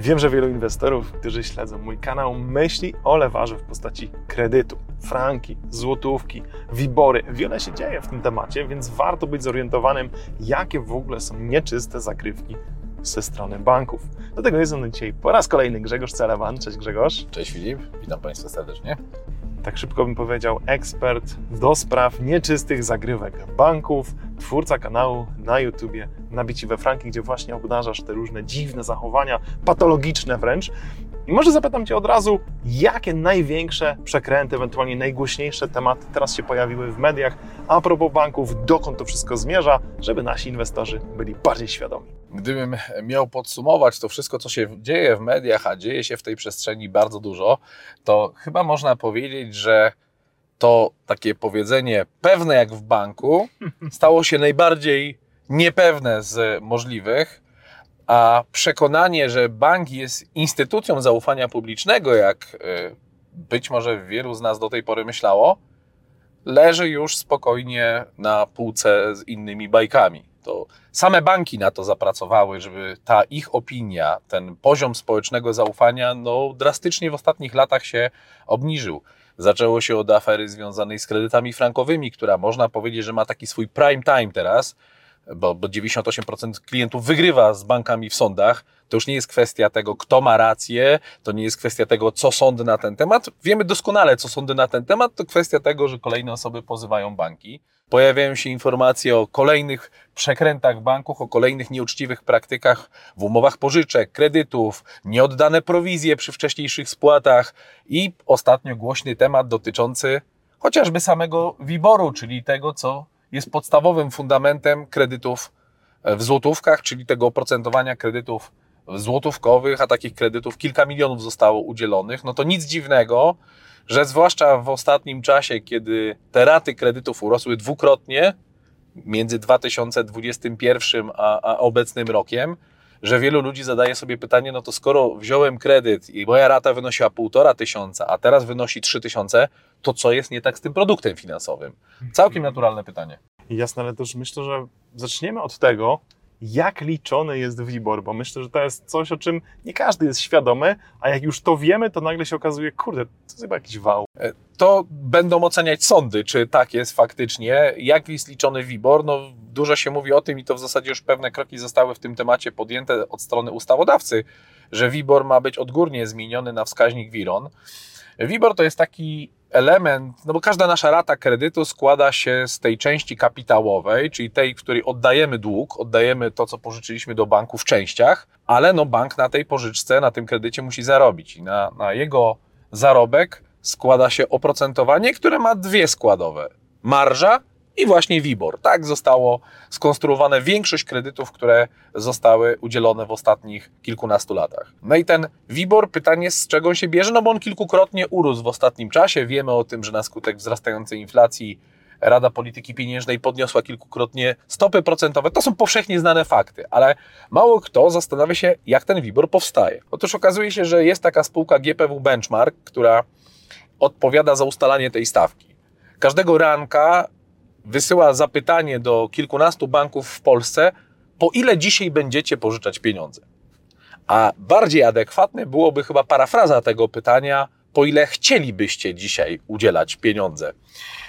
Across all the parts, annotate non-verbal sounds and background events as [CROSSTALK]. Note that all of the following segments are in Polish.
Wiem, że wielu inwestorów, którzy śledzą mój kanał, myśli o lewarze w postaci kredytu, franki, złotówki, wibory. Wiele się dzieje w tym temacie, więc warto być zorientowanym, jakie w ogóle są nieczyste zakrywki ze strony banków. Do tego jest on dzisiaj po raz kolejny Grzegorz Celewan. Cześć Grzegorz. Cześć Filip, witam Państwa serdecznie. Tak szybko bym powiedział, ekspert do spraw nieczystych zagrywek banków, twórca kanału na YouTubie Nabici we Franki, gdzie właśnie obnażasz te różne dziwne zachowania, patologiczne wręcz. I może zapytam Cię od razu, jakie największe przekręty, ewentualnie najgłośniejsze tematy teraz się pojawiły w mediach a propos banków, dokąd to wszystko zmierza, żeby nasi inwestorzy byli bardziej świadomi. Gdybym miał podsumować to wszystko, co się dzieje w mediach, a dzieje się w tej przestrzeni bardzo dużo, to chyba można powiedzieć, że to takie powiedzenie pewne jak w banku [LAUGHS] stało się najbardziej niepewne z możliwych, a przekonanie, że bank jest instytucją zaufania publicznego, jak e, być może wielu z nas do tej pory myślało, leży już spokojnie na półce z innymi bajkami. To same banki na to zapracowały, żeby ta ich opinia, ten poziom społecznego zaufania, no, drastycznie w ostatnich latach się obniżył. Zaczęło się od afery związanej z kredytami frankowymi, która można powiedzieć, że ma taki swój prime time teraz, bo, bo 98% klientów wygrywa z bankami w sądach. To już nie jest kwestia tego, kto ma rację, to nie jest kwestia tego, co sądy na ten temat. Wiemy doskonale, co sądy na ten temat, to kwestia tego, że kolejne osoby pozywają banki. Pojawiają się informacje o kolejnych przekrętach banków, o kolejnych nieuczciwych praktykach w umowach pożyczek, kredytów, nieoddane prowizje przy wcześniejszych spłatach i ostatnio głośny temat dotyczący chociażby samego WIBOR-u, czyli tego, co jest podstawowym fundamentem kredytów w złotówkach, czyli tego oprocentowania kredytów złotówkowych, a takich kredytów kilka milionów zostało udzielonych, no to nic dziwnego, że zwłaszcza w ostatnim czasie, kiedy te raty kredytów urosły dwukrotnie między 2021 a, a obecnym rokiem, że wielu ludzi zadaje sobie pytanie, no to skoro wziąłem kredyt i moja rata wynosiła półtora tysiąca, a teraz wynosi trzy tysiące, to co jest nie tak z tym produktem finansowym? Całkiem naturalne pytanie. Jasne, ale też myślę, że zaczniemy od tego, jak liczony jest WIBOR, bo myślę, że to jest coś, o czym nie każdy jest świadomy, a jak już to wiemy, to nagle się okazuje, kurde, to jest chyba jakiś wał. E, to będą oceniać sądy, czy tak jest faktycznie. Jak jest liczony WIBOR? No, dużo się mówi o tym i to w zasadzie już pewne kroki zostały w tym temacie podjęte od strony ustawodawcy, że WIBOR ma być odgórnie zmieniony na wskaźnik WIRON. WIBOR to jest taki element, no bo każda nasza rata kredytu składa się z tej części kapitałowej, czyli tej, w której oddajemy dług, oddajemy to, co pożyczyliśmy do banku w częściach, ale no bank na tej pożyczce, na tym kredycie musi zarobić i na, na jego zarobek składa się oprocentowanie, które ma dwie składowe. Marża i właśnie WIBOR. Tak zostało skonstruowane większość kredytów, które zostały udzielone w ostatnich kilkunastu latach. No i ten WIBOR, pytanie z czego się bierze, no bo on kilkukrotnie urósł w ostatnim czasie. Wiemy o tym, że na skutek wzrastającej inflacji Rada Polityki Pieniężnej podniosła kilkukrotnie stopy procentowe. To są powszechnie znane fakty, ale mało kto zastanawia się, jak ten WIBOR powstaje. Otóż okazuje się, że jest taka spółka GPW Benchmark, która odpowiada za ustalanie tej stawki. Każdego ranka wysyła zapytanie do kilkunastu banków w Polsce, po ile dzisiaj będziecie pożyczać pieniądze. A bardziej adekwatne byłoby chyba parafraza tego pytania, po ile chcielibyście dzisiaj udzielać pieniądze.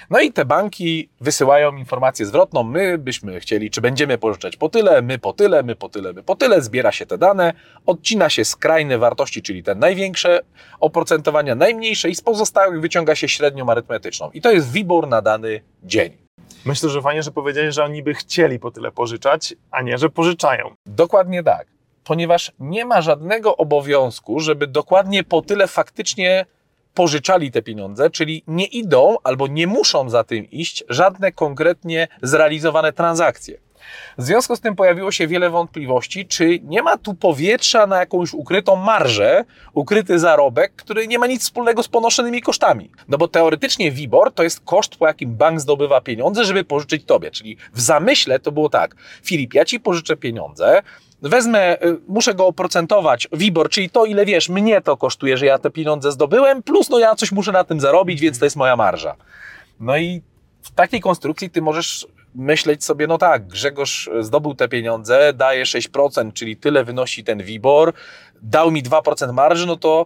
No i te banki wysyłają informację zwrotną, my byśmy chcieli, czy będziemy pożyczać po tyle, my po tyle, my po tyle, my po tyle, zbiera się te dane, odcina się skrajne wartości, czyli te największe oprocentowania, najmniejsze i z pozostałych wyciąga się średnią arytmetyczną. I to jest WIBOR na dany dzień. Myślę, że fajnie, że powiedzieli, że oni by chcieli po tyle pożyczać, a nie, że pożyczają. Dokładnie tak. Ponieważ nie ma żadnego obowiązku, żeby dokładnie po tyle faktycznie pożyczali te pieniądze, czyli nie idą albo nie muszą za tym iść żadne konkretnie zrealizowane transakcje. W związku z tym pojawiło się wiele wątpliwości, czy nie ma tu powietrza na jakąś ukrytą marżę, ukryty zarobek, który nie ma nic wspólnego z ponoszonymi kosztami. No bo teoretycznie WIBOR to jest koszt, po jakim bank zdobywa pieniądze, żeby pożyczyć tobie. Czyli w zamyśle to było tak, Filip, ja ci pożyczę pieniądze, wezmę, y, muszę go oprocentować, WIBOR, czyli to, ile wiesz, mnie to kosztuje, że ja te pieniądze zdobyłem, plus no ja coś muszę na tym zarobić, więc to jest moja marża. No i w takiej konstrukcji ty możesz myśleć sobie, no tak, Grzegorz zdobył te pieniądze, daje 6%, czyli tyle wynosi ten WIBOR, dał mi 2% marży, no to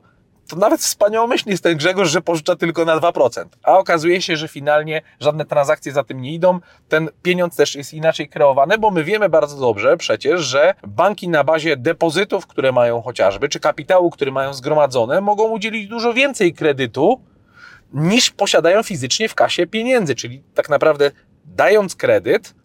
to nawet wspaniałomyślny jest ten Grzegorz, że pożycza tylko na 2%. A okazuje się, że finalnie żadne transakcje za tym nie idą. Ten pieniądz też jest inaczej kreowany, bo my wiemy bardzo dobrze przecież, że banki na bazie depozytów, które mają chociażby, czy kapitału, który mają zgromadzone, mogą udzielić dużo więcej kredytu niż posiadają fizycznie w kasie pieniędzy. Czyli tak naprawdę dając kredyt,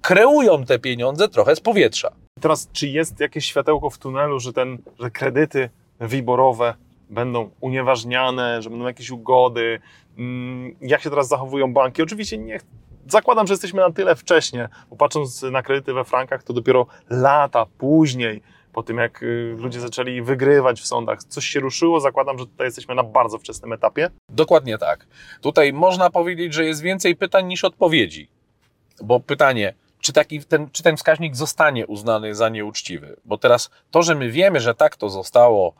kreują te pieniądze trochę z powietrza. Teraz, czy jest jakieś światełko w tunelu, że, ten, że kredyty wiborowe będą unieważniane, że będą jakieś ugody? Mm, jak się teraz zachowują banki? Oczywiście nie, zakładam, że jesteśmy na tyle wcześnie, bo patrząc na kredyty we frankach, to dopiero lata później, po tym jak y, ludzie zaczęli wygrywać w sądach, coś się ruszyło. Zakładam, że tutaj jesteśmy na bardzo wczesnym etapie. Dokładnie tak. Tutaj można powiedzieć, że jest więcej pytań niż odpowiedzi. Bo pytanie, czy, taki, ten, czy ten wskaźnik zostanie uznany za nieuczciwy? Bo teraz to, że my wiemy, że tak to zostało,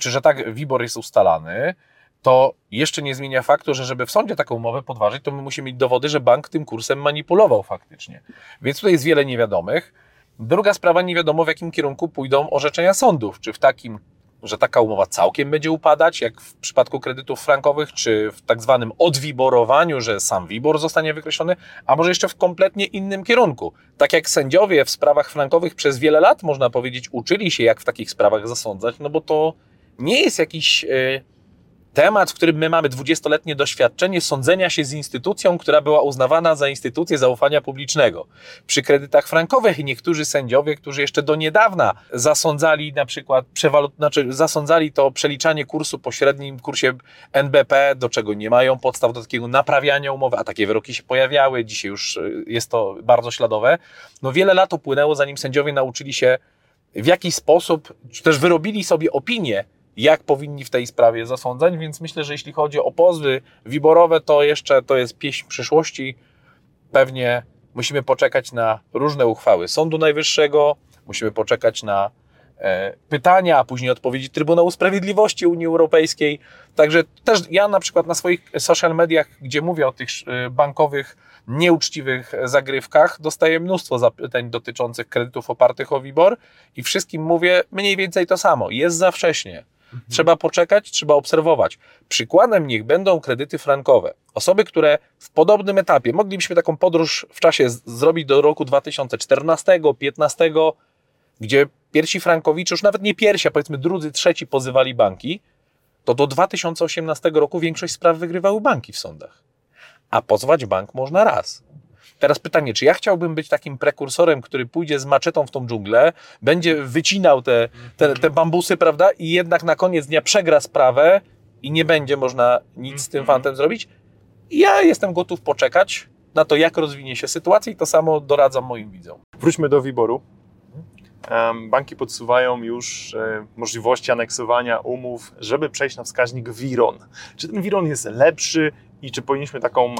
czy że tak WIBOR jest ustalany, to jeszcze nie zmienia faktu, że żeby w sądzie taką umowę podważyć, to my musimy mieć dowody, że bank tym kursem manipulował faktycznie. Więc tutaj jest wiele niewiadomych. Druga sprawa, nie wiadomo w jakim kierunku pójdą orzeczenia sądów. Czy w takim, że taka umowa całkiem będzie upadać, jak w przypadku kredytów frankowych, czy w tak zwanym odwiborowaniu, że sam wibor zostanie wykreślony, a może jeszcze w kompletnie innym kierunku. Tak jak sędziowie w sprawach frankowych przez wiele lat, można powiedzieć, uczyli się, jak w takich sprawach zasądzać, no bo to nie jest jakiś. Yy, temat, w którym my mamy dwudziestoletnie doświadczenie sądzenia się z instytucją, która była uznawana za instytucję zaufania publicznego. Przy kredytach frankowych niektórzy sędziowie, którzy jeszcze do niedawna zasądzali na przykład przewalut, znaczy zasądzali to przeliczanie kursu po średnim kursie NBP, do czego nie mają podstaw do takiego naprawiania umowy, a takie wyroki się pojawiały, dzisiaj już y, jest to bardzo śladowe. No wiele lat upłynęło, zanim sędziowie nauczyli się w jaki sposób, czy też wyrobili sobie opinię jak powinni w tej sprawie zasądzać, więc myślę, że jeśli chodzi o pozwy wiborowe, to jeszcze to jest pieśń przyszłości. Pewnie musimy poczekać na różne uchwały Sądu Najwyższego, musimy poczekać na e, pytania, a później odpowiedzi Trybunału Sprawiedliwości Unii Europejskiej. Także też ja na przykład na swoich social mediach, gdzie mówię o tych e, bankowych, nieuczciwych zagrywkach, dostaję mnóstwo zapytań dotyczących kredytów opartych o WIBOR i wszystkim mówię mniej więcej to samo. Jest za wcześnie. Mhm. Trzeba poczekać, trzeba obserwować. Przykładem niech będą kredyty frankowe. Osoby, które w podobnym etapie, moglibyśmy taką podróż w czasie zrobić do roku 2014-2015, gdzie pierwsi frankowicze, już nawet nie pierwsi, a powiedzmy drudzy, trzeci pozywali banki, to do 2018 roku większość spraw wygrywały banki w sądach. A pozwać bank można raz. Teraz pytanie, czy ja chciałbym być takim prekursorem, który pójdzie z maczetą w tą dżunglę, będzie wycinał te, te, te bambusy, prawda, i jednak na koniec dnia przegra sprawę i nie będzie można nic z tym mhm. fantem zrobić? Ja jestem gotów poczekać na to, jak rozwinie się sytuacja i to samo doradzam moim widzom. Wróćmy do wyboru. Banki podsuwają już e, możliwości aneksowania umów, żeby przejść na wskaźnik WIRON. Czy ten WIRON jest lepszy i czy powinniśmy taką e,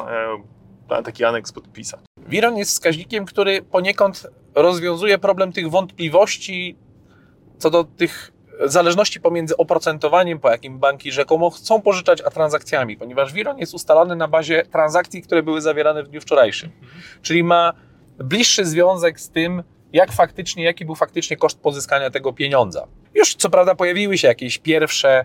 taki aneks podpisać. Wiron jest wskaźnikiem, który poniekąd rozwiązuje problem tych wątpliwości co do tych zależności pomiędzy oprocentowaniem, po jakim banki rzekomo chcą pożyczać, a transakcjami, ponieważ Wiron jest ustalany na bazie transakcji, które były zawierane w dniu wczorajszym. Mhm. Czyli ma bliższy związek z tym, jak faktycznie, jaki był faktycznie koszt pozyskania tego pieniądza. Już co prawda pojawiły się jakieś pierwsze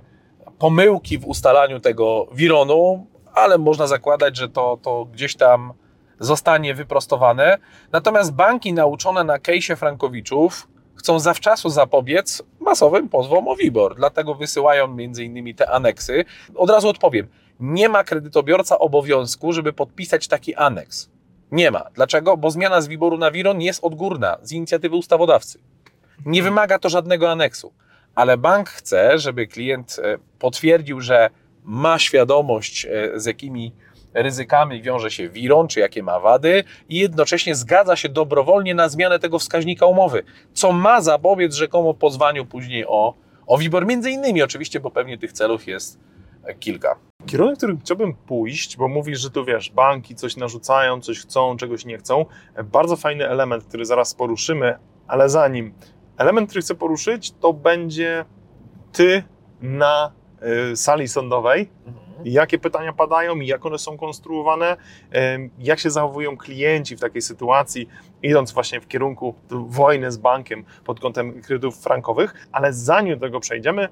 pomyłki w ustalaniu tego Wironu, ale można zakładać, że to, to gdzieś tam zostanie wyprostowane. Natomiast banki nauczone na kejsie Frankowiczów chcą zawczasu zapobiec masowym pozwom o WIBOR. Dlatego wysyłają między innymi te aneksy. Od razu odpowiem. Nie ma kredytobiorca obowiązku, żeby podpisać taki aneks. Nie ma. Dlaczego? Bo zmiana z WIBORu na WIRON jest odgórna, z inicjatywy ustawodawcy. Nie wymaga to żadnego aneksu. Ale bank chce, żeby klient e, potwierdził, że ma świadomość, e, z jakimi ryzykami wiąże się wiron, czy jakie ma wady i jednocześnie zgadza się dobrowolnie na zmianę tego wskaźnika umowy, co ma zapobiec rzekomo pozwaniu później o, o WIBOR, między innymi oczywiście, bo pewnie tych celów jest kilka. Kierunek, którym chciałbym pójść, bo mówisz, że tu wiesz, banki coś narzucają, coś chcą, czegoś nie chcą. Bardzo fajny element, który zaraz poruszymy, ale zanim element, który chcę poruszyć, to będzie ty na sali sądowej jakie pytania padają i jak one są konstruowane, jak się zachowują klienci w takiej sytuacji, idąc właśnie w kierunku wojny z bankiem pod kątem kredytów frankowych, ale zanim do tego przejdziemy,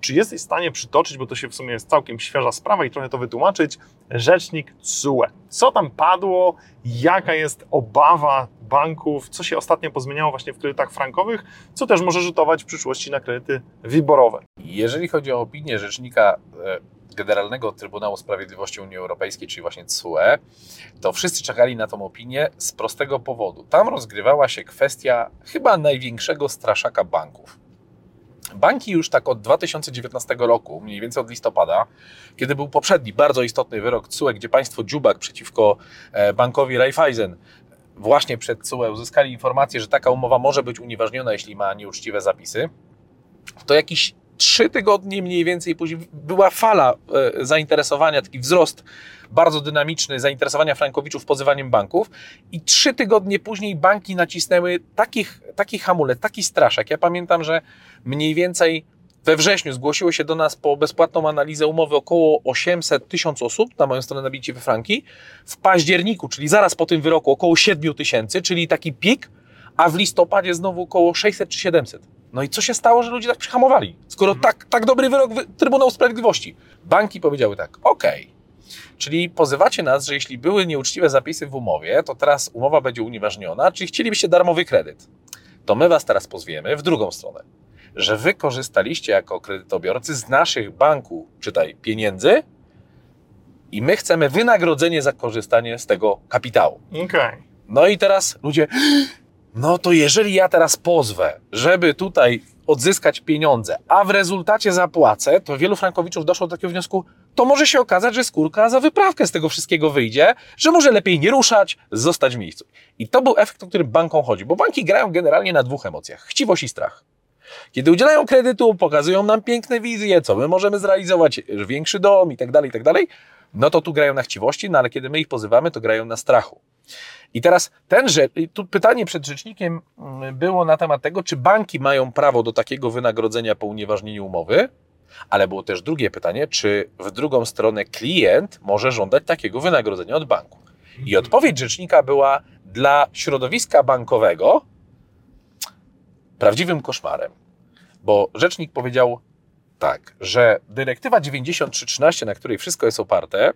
czy jesteś w stanie przytoczyć, bo to się w sumie jest całkiem świeża sprawa i trochę to wytłumaczyć, rzecznik CUE. Co tam padło, jaka jest obawa banków, co się ostatnio pozmieniało właśnie w kredytach frankowych, co też może rzutować w przyszłości na kredyty wyborowe. Jeżeli chodzi o opinię rzecznika e, Generalnego Trybunału Sprawiedliwości Unii Europejskiej, czyli właśnie CUE, to wszyscy czekali na tą opinię z prostego powodu. Tam rozgrywała się kwestia chyba największego straszaka banków. Banki już tak od 2019 roku, mniej więcej od listopada, kiedy był poprzedni bardzo istotny wyrok CUE, gdzie państwo Dziubak przeciwko e, bankowi Raiffeisen właśnie przed CUE uzyskali informację, że taka umowa może być unieważniona, jeśli ma nieuczciwe zapisy, to jakiś trzy tygodnie mniej więcej później była fala e, zainteresowania, taki wzrost bardzo dynamiczny zainteresowania frankowiczów pozywaniem banków i trzy tygodnie później banki nacisnęły taki hamulec, taki straszak. Ja pamiętam, że mniej więcej we wrześniu zgłosiło się do nas po bezpłatną analizę umowy około 800 tysiąc osób na moją stronę nabici we franki. W październiku, czyli zaraz po tym wyroku, około 7 tysięcy, czyli taki pik, a w listopadzie znowu około 600 czy 700. No i co się stało, że ludzie tak przyhamowali? Skoro mhm. tak, tak dobry wyrok Trybunału Sprawiedliwości. Banki powiedziały tak, okej, okay. Czyli pozywacie nas, że jeśli były nieuczciwe zapisy w umowie, to teraz umowa będzie unieważniona, czyli chcielibyście darmowy kredyt. To my was teraz pozwiemy w drugą stronę, że wy korzystaliście jako kredytobiorcy z naszych banków, czytaj, pieniędzy i my chcemy wynagrodzenie za korzystanie z tego kapitału. Okay. No i teraz ludzie, no to jeżeli ja teraz pozwę, żeby tutaj odzyskać pieniądze, a w rezultacie zapłacę, to wielu frankowiczów doszło do takiego wniosku, to może się okazać, że skórka za wyprawkę z tego wszystkiego wyjdzie, że może lepiej nie ruszać, zostać w miejscu. I to był efekt, o którym bankom chodzi, bo banki grają generalnie na dwóch emocjach: chciwość i strach. Kiedy udzielają kredytu, pokazują nam piękne wizje, co my możemy zrealizować, większy dom i tak dalej, i tak dalej, no to tu grają na chciwości, no ale kiedy my ich pozywamy, to grają na strachu. I teraz tenże, tu pytanie przed rzecznikiem mm, było na temat tego, czy banki mają prawo do takiego wynagrodzenia po unieważnieniu umowy, ale było też drugie pytanie, czy w drugą stronę klient może żądać takiego wynagrodzenia od banku. I odpowiedź rzecznika była dla środowiska bankowego prawdziwym koszmarem, bo rzecznik powiedział tak, że dyrektywa 9313, na której wszystko jest oparte,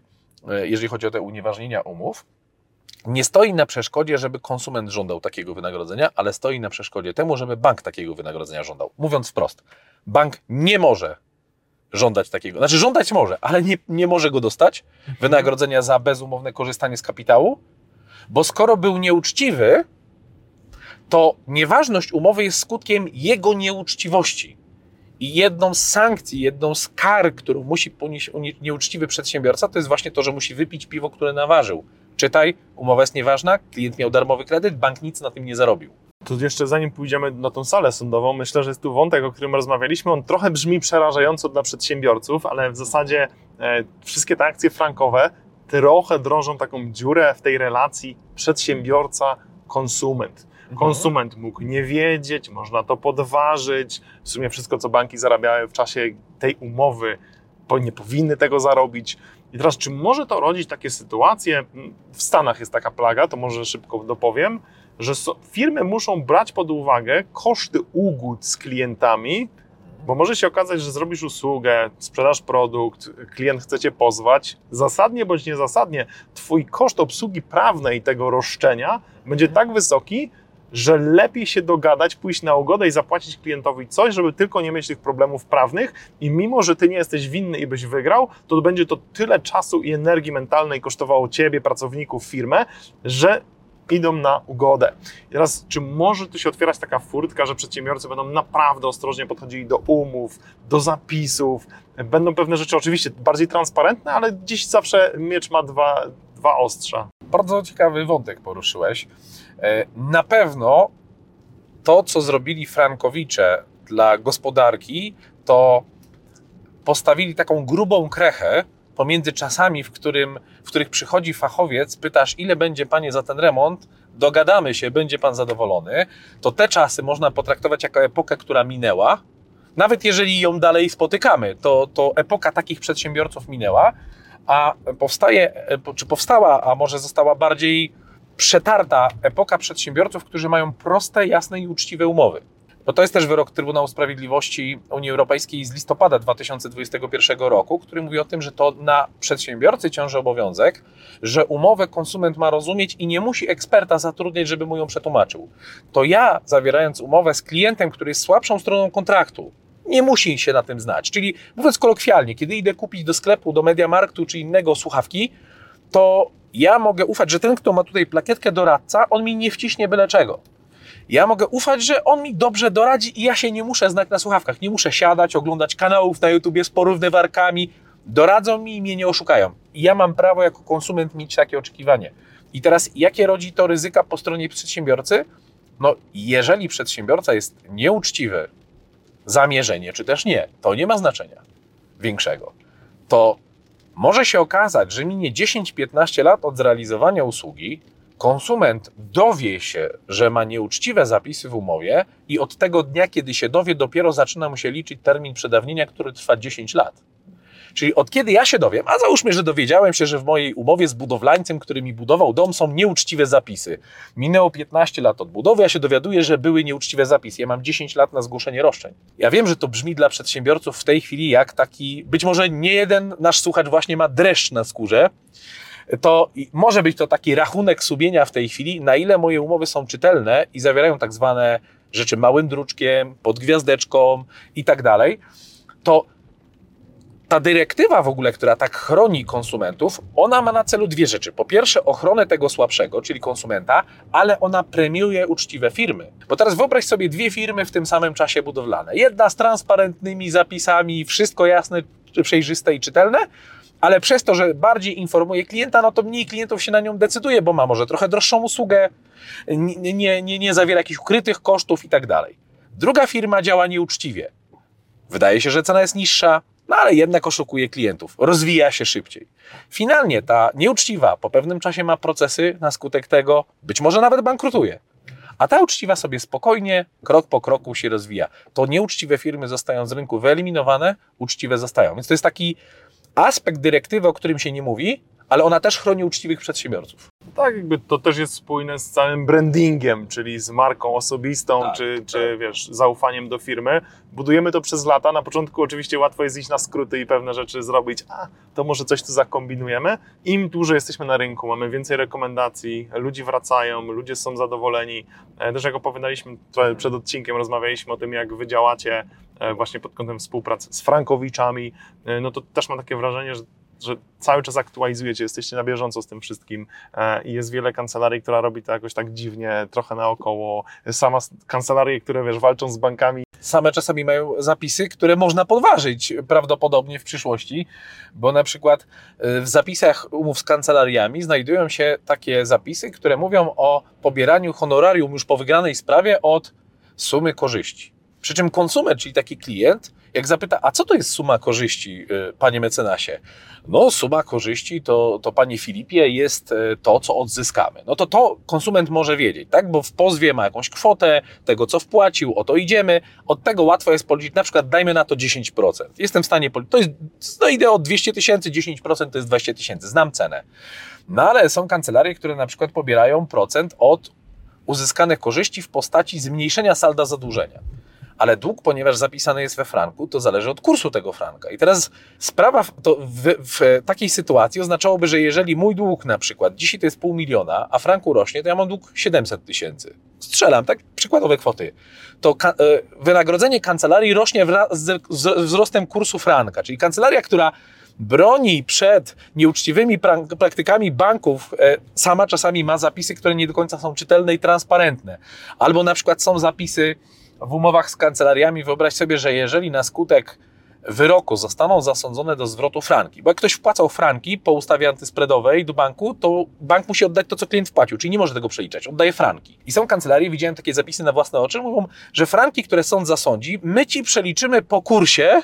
e, jeżeli chodzi o te unieważnienia umów, nie stoi na przeszkodzie, żeby konsument żądał takiego wynagrodzenia, ale stoi na przeszkodzie temu, żeby bank takiego wynagrodzenia żądał. Mówiąc wprost, bank nie może żądać takiego, znaczy żądać może, ale nie, nie może go dostać, wynagrodzenia za bezumowne korzystanie z kapitału, bo skoro był nieuczciwy, to nieważność umowy jest skutkiem jego nieuczciwości. I jedną z sankcji, jedną z kar, którą musi ponieść nieuczciwy przedsiębiorca, to jest właśnie to, że musi wypić piwo, które naważył. Czytaj, umowa jest nieważna, klient miał darmowy kredyt, bank nic na tym nie zarobił. To jeszcze zanim pójdziemy na tą salę sądową, myślę, że jest tu wątek, o którym rozmawialiśmy. On trochę brzmi przerażająco dla przedsiębiorców, ale w zasadzie e, wszystkie te akcje frankowe trochę drążą taką dziurę w tej relacji przedsiębiorca-konsument. Mhm. Konsument mógł nie wiedzieć, można to podważyć. W sumie wszystko, co banki zarabiały w czasie tej umowy, nie powinny tego zarobić. I teraz, czy może to rodzić takie sytuacje? W Stanach jest taka plaga, to może szybko dopowiem, że firmy muszą brać pod uwagę koszty ugód z klientami, bo może się okazać, że zrobisz usługę, sprzedasz produkt, klient chce cię pozwać. Zasadnie bądź niezasadnie, twój koszt obsługi prawnej tego roszczenia będzie tak wysoki, że lepiej się dogadać, pójść na ugodę i zapłacić klientowi coś, żeby tylko nie mieć tych problemów prawnych i mimo, że ty nie jesteś winny i byś wygrał, to będzie to tyle czasu i energii mentalnej kosztowało ciebie, pracowników, firmę, że idą na ugodę. I teraz, czy może tu się otwierać taka furtka, że przedsiębiorcy będą naprawdę ostrożnie podchodzili do umów, do zapisów, będą pewne rzeczy oczywiście bardziej transparentne, ale dziś zawsze miecz ma dwa, dwa ostrza. Bardzo ciekawy wątek poruszyłeś. E, na pewno to, co zrobili Frankowicze dla gospodarki, to postawili taką grubą krechę pomiędzy czasami, w, którym, w których przychodzi fachowiec, pytasz, ile będzie panie za ten remont, dogadamy się, będzie pan zadowolony, to te czasy można potraktować jako epokę, która minęła, nawet jeżeli ją dalej spotykamy, to, to epoka takich przedsiębiorców minęła, a powstaje, czy powstała, a może została bardziej przetarta epoka przedsiębiorców, którzy mają proste, jasne i uczciwe umowy. Bo to jest też wyrok Trybunału Sprawiedliwości Unii Europejskiej z listopada 2021 roku, który mówi o tym, że to na przedsiębiorcy ciąży obowiązek, że umowę konsument ma rozumieć i nie musi eksperta zatrudniać, żeby mu ją przetłumaczył. To ja, zawierając umowę z klientem, który jest słabszą stroną kontraktu, nie musi się na tym znać. Czyli mówiąc kolokwialnie, kiedy idę kupić do sklepu, do Mediamarktu czy innego słuchawki, to ja mogę ufać, że ten, kto ma tutaj plakietkę doradca, on mi nie wciśnie byle czego. Ja mogę ufać, że on mi dobrze doradzi i ja się nie muszę znać na słuchawkach. Nie muszę siadać, oglądać kanałów na YouTubie z porównywarkami. Doradzą mi i mnie nie oszukają. I ja mam prawo jako konsument mieć takie oczekiwanie. I teraz, jakie rodzi to ryzyka po stronie przedsiębiorcy? No, jeżeli przedsiębiorca jest nieuczciwy, zamierzenie, czy też nie, to nie ma znaczenia większego. To może się okazać, że minie 10-15 lat od zrealizowania usługi, konsument dowie się, że ma nieuczciwe zapisy w umowie i od tego dnia, kiedy się dowie, dopiero zaczyna mu się liczyć termin przedawnienia, który trwa 10 lat. Czyli od kiedy ja się dowiem, a załóżmy, że dowiedziałem się, że w mojej umowie z budowlańcem, który mi budował dom, są nieuczciwe zapisy. Minęło 15 lat od budowy, ja się dowiaduję, że były nieuczciwe zapisy. Ja mam 10 lat na zgłoszenie roszczeń. Ja wiem, że to brzmi dla przedsiębiorców w tej chwili jak taki, być może nie jeden nasz słuchacz właśnie ma dreszcz na skórze, to może być to taki rachunek sumienia w tej chwili, na ile moje umowy są czytelne i zawierają tak zwane rzeczy małym druczkiem, pod gwiazdeczką i tak dalej, to ta dyrektywa w ogóle, która tak chroni konsumentów, ona ma na celu dwie rzeczy. Po pierwsze, ochronę tego słabszego, czyli konsumenta, ale ona premiuje uczciwe firmy. Bo teraz wyobraź sobie dwie firmy w tym samym czasie budowlane. Jedna z transparentnymi zapisami, wszystko jasne, przejrzyste i czytelne, ale przez to, że bardziej informuje klienta, no to mniej klientów się na nią decyduje, bo ma może trochę droższą usługę, nie, nie, nie, nie zawiera jakichś ukrytych kosztów i tak dalej. Druga firma działa nieuczciwie. Wydaje się, że cena jest niższa, no ale jednak oszukuje klientów, rozwija się szybciej. Finalnie ta nieuczciwa po pewnym czasie ma procesy, na skutek tego być może nawet bankrutuje. A ta uczciwa sobie spokojnie, krok po kroku się rozwija. To nieuczciwe firmy zostają z rynku wyeliminowane, uczciwe zostają. Więc to jest taki aspekt dyrektywy, o którym się nie mówi, ale ona też chroni uczciwych przedsiębiorców. Tak, jakby to też jest spójne z całym brandingiem, czyli z marką osobistą, tak, czy, tak. czy wiesz, zaufaniem do firmy. Budujemy to przez lata. Na początku oczywiście łatwo jest iść na skróty i pewne rzeczy zrobić, a to może coś tu zakombinujemy. Im dłużej jesteśmy na rynku, mamy więcej rekomendacji, ludzie wracają, ludzie są zadowoleni. E, też jak opowiadaliśmy przed odcinkiem, rozmawialiśmy o tym, jak wy działacie e, właśnie pod kątem współpracy z frankowiczami, e, no to też mam takie wrażenie, że że cały czas aktualizujecie, jesteście na bieżąco z tym wszystkim e, i jest wiele kancelarii, która robi to jakoś tak dziwnie, trochę naokoło. Sama kancelarie, które wiesz, walczą z bankami. Same czasami mają zapisy, które można podważyć prawdopodobnie w przyszłości, bo na przykład e, w zapisach umów z kancelariami znajdują się takie zapisy, które mówią o pobieraniu honorarium już po wygranej sprawie od sumy korzyści. Przy czym konsument, czyli taki klient, jak zapyta, a co to jest suma korzyści, y, panie mecenasie? No, suma korzyści to, to panie Filipie jest y, to, co odzyskamy. No to to konsument może wiedzieć, tak? Bo w pozwie ma jakąś kwotę tego, co wpłacił, o to idziemy. Od tego łatwo jest policzyć, na przykład dajmy na to 10%. Jestem w stanie policzyć, to jest, no idę od 200 tysięcy, 10% to jest 20 tysięcy, znam cenę. No ale są kancelarie, które na przykład pobierają procent od uzyskanych korzyści w postaci zmniejszenia salda zadłużenia ale dług, ponieważ zapisany jest we franku, to zależy od kursu tego franka. I teraz sprawa to w, w, takiej sytuacji oznaczałoby, że jeżeli mój dług na przykład dzisiaj to jest pół miliona, a franku rośnie, to ja mam dług 700 tysięcy. Strzelam, tak? Przykładowe kwoty. To ka e, wynagrodzenie kancelarii rośnie wraz z wzrostem kursu franka, czyli kancelaria, która broni przed nieuczciwymi praktykami banków, e, sama czasami ma zapisy, które nie do końca są czytelne i transparentne. Albo na przykład są zapisy, w umowach z kancelariami wyobraź sobie, że jeżeli na skutek wyroku zostaną zasądzone do zwrotu franki, bo jak ktoś wpłacał franki po ustawie antyspreadowej do banku, to bank musi oddać to, co klient wpłacił, czyli nie może tego przeliczać, oddaje franki. I są kancelarie, widziałem takie zapisy na własne oczy, mówią, że franki, które sąd zasądzi, my ci przeliczymy po kursie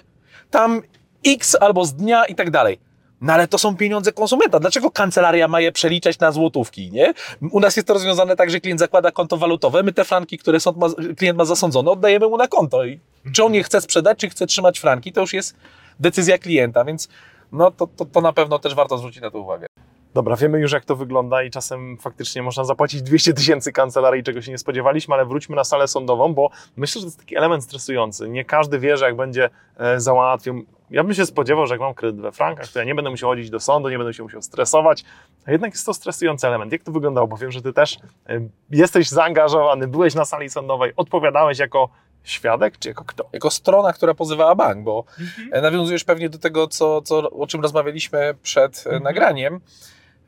tam x albo z dnia i tak dalej. No ale to są pieniądze konsumenta. Dlaczego kancelaria ma je przeliczać na złotówki, nie? U nas jest to rozwiązane tak, że klient zakłada konto walutowe, my te franki, które sąd ma, klient ma zasądzone, oddajemy mu na konto. I czy on je chce sprzedać, czy chce trzymać franki, to już jest decyzja klienta, więc no to, to, to na pewno też warto zwrócić na to uwagę. Dobra, wiemy już jak to wygląda i czasem faktycznie można zapłacić 200 tysięcy kancelarii, czego się nie spodziewaliśmy, ale wróćmy na salę sądową, bo myślę, że to jest taki element stresujący. Nie każdy wie, że jak będzie e, załatwił. Ja bym się spodziewał, że jak mam kredyt we frankach, to ja nie będę musiał chodzić do sądu, nie będę się musiał stresować, a jednak jest to stresujący element. Jak to wyglądało? Bo wiem, że ty też e, jesteś zaangażowany, byłeś na sali sądowej, odpowiadałeś jako świadek, czy jako kto? Jako strona, która pozywała bank, bo mhm. nawiązujesz pewnie do tego, co, co, o czym rozmawialiśmy przed mhm. nagraniem.